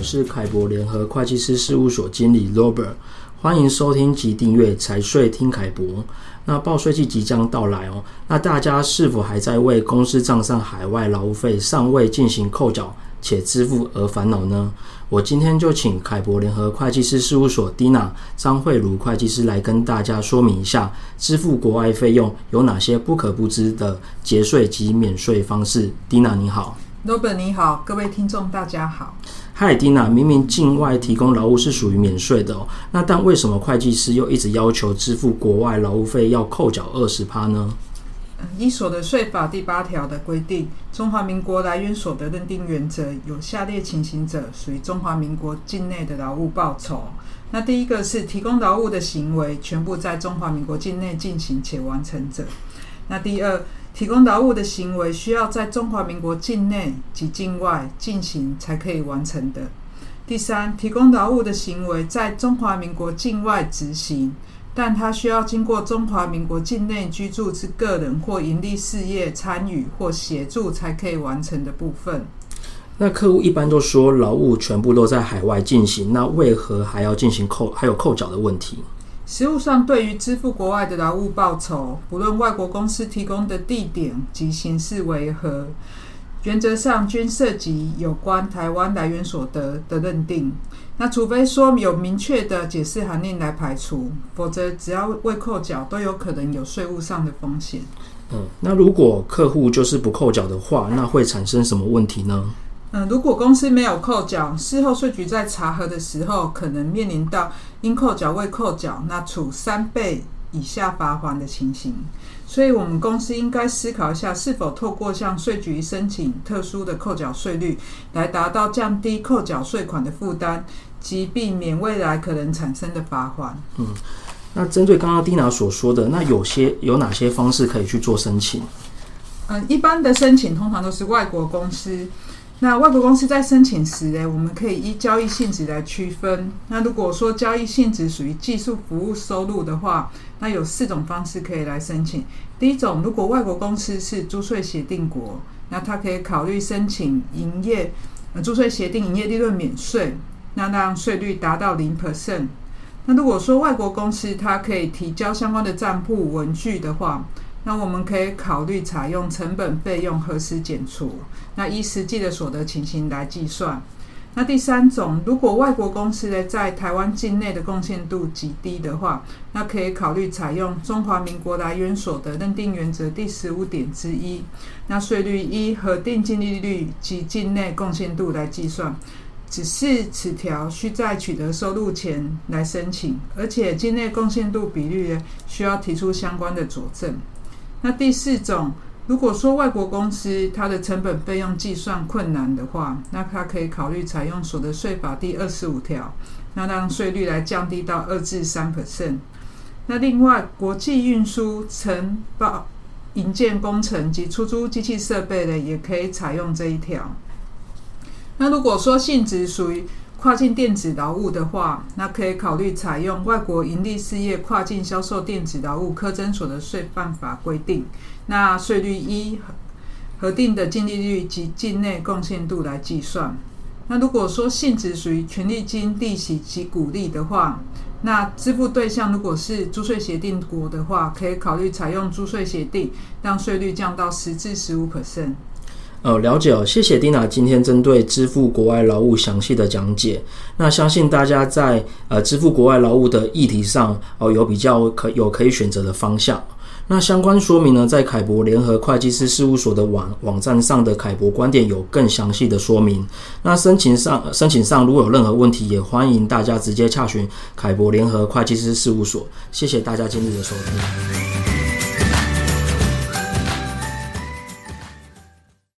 我是凯博联合会计师事务所经理 Robert，欢迎收听及订阅财税听凯博。那报税季即将到来哦，那大家是否还在为公司账上海外劳务费尚未进行扣缴且支付而烦恼呢？我今天就请凯博联合会计师事务所 Dina 张慧茹会计师来跟大家说明一下，支付国外费用有哪些不可不知的节税及免税方式。Dina 你好，Robert 你好，各位听众大家好。嗨，Dina，明明境外提供劳务是属于免税的哦，那但为什么会计师又一直要求支付国外劳务费要扣缴二十趴呢？依所得税法第八条的规定，中华民国来源所得认定原则有下列情形者，属于中华民国境内的劳务报酬。那第一个是提供劳务的行为全部在中华民国境内进行且完成者。那第二，提供劳务的行为需要在中华民国境内及境外进行才可以完成的。第三，提供劳务的行为在中华民国境外执行。但它需要经过中华民国境内居住之个人或营利事业参与或协助才可以完成的部分。那客户一般都说劳务全部都在海外进行，那为何还要进行扣还有扣缴的问题？实务上，对于支付国外的劳务报酬，不论外国公司提供的地点及形式为何，原则上均涉及有关台湾来源所得的认定。那除非说有明确的解释函令来排除，否则只要未扣缴，都有可能有税务上的风险。嗯，那如果客户就是不扣缴的话，那会产生什么问题呢？嗯，如果公司没有扣缴，事后税局在查核的时候，可能面临到应扣缴未扣缴，那处三倍以下罚款的情形。所以，我们公司应该思考一下，是否透过向税局申请特殊的扣缴税率，来达到降低扣缴税款的负担，及避免未来可能产生的罚款。嗯，那针对刚刚 Dina 所说的，那有些有哪些方式可以去做申请？嗯，一般的申请通常都是外国公司。那外国公司在申请时呢，我们可以依交易性质来区分。那如果说交易性质属于技术服务收入的话，那有四种方式可以来申请。第一种，如果外国公司是租税协定国，那他可以考虑申请营业呃租税协定营业利润免税，那让税率达到零 percent。那如果说外国公司它可以提交相关的账簿文具的话，那我们可以考虑采用成本费用核实减除，那依实际的所得情形来计算。那第三种，如果外国公司呢在台湾境内的贡献度极低的话，那可以考虑采用中华民国来源所得认定原则第十五点之一，那税率依核定净利率及境内贡献度来计算。只是此条需在取得收入前来申请，而且境内贡献度比率呢需要提出相关的佐证。那第四种，如果说外国公司它的成本费用计算困难的话，那它可以考虑采用所得税法第二十五条，那让税率来降低到二至三 percent。那另外，国际运输、承包、营建工程及出租机器设备的，也可以采用这一条。那如果说性质属于跨境电子劳务的话，那可以考虑采用外国盈利事业跨境销售电子劳务课征所得税办法规定，那税率依核定的净利率及境内贡献度来计算。那如果说性质属于权利金、利息及股利的话，那支付对象如果是租税协定国的话，可以考虑采用租税协定，让税率降到十至十五 percent。呃，了解哦，谢谢 Dina 今天针对支付国外劳务详细的讲解。那相信大家在呃支付国外劳务的议题上哦、有比较可有可以选择的方向。那相关说明呢，在凯博联合会计师事务所的网网站上的凯博观点有更详细的说明。那申请上申请上如果有任何问题，也欢迎大家直接洽询凯博联合会计师事务所。谢谢大家今日的收听。